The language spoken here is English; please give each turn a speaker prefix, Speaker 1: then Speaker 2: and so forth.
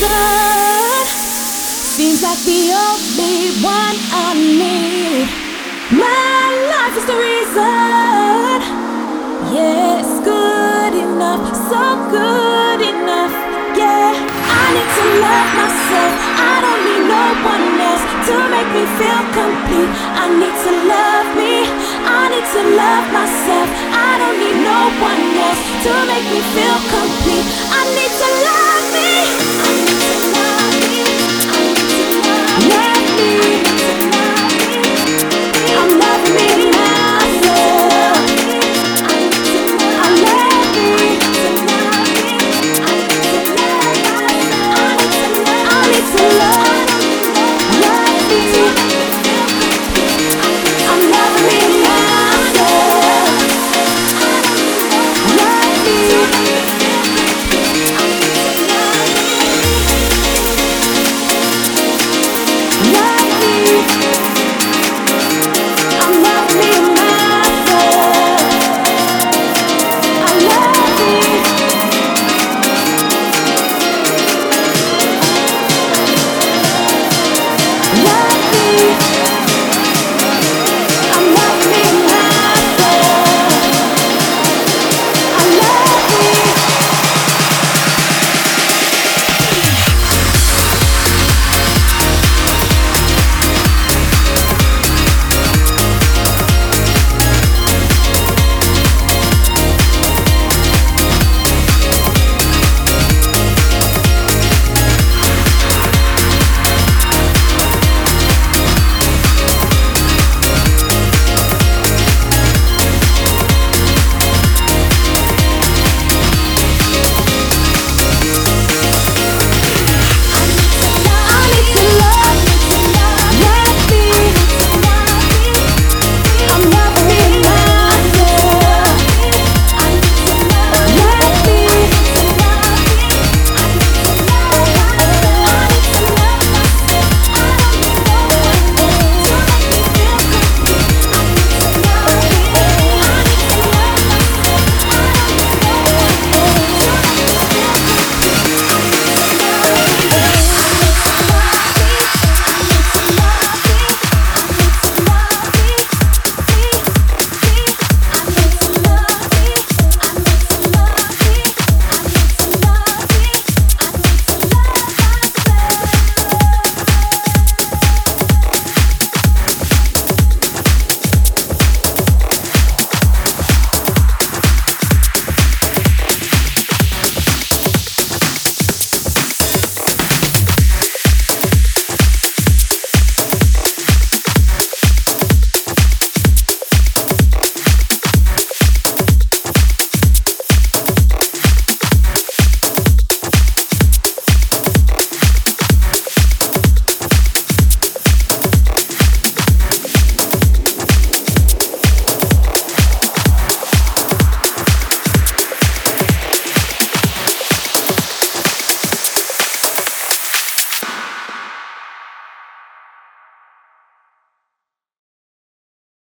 Speaker 1: good. Seems like the only one I need. My life is the reason. Yes, yeah, good enough, so good enough. Yeah, I need to love myself. I don't need no one else to make me feel complete. I need to.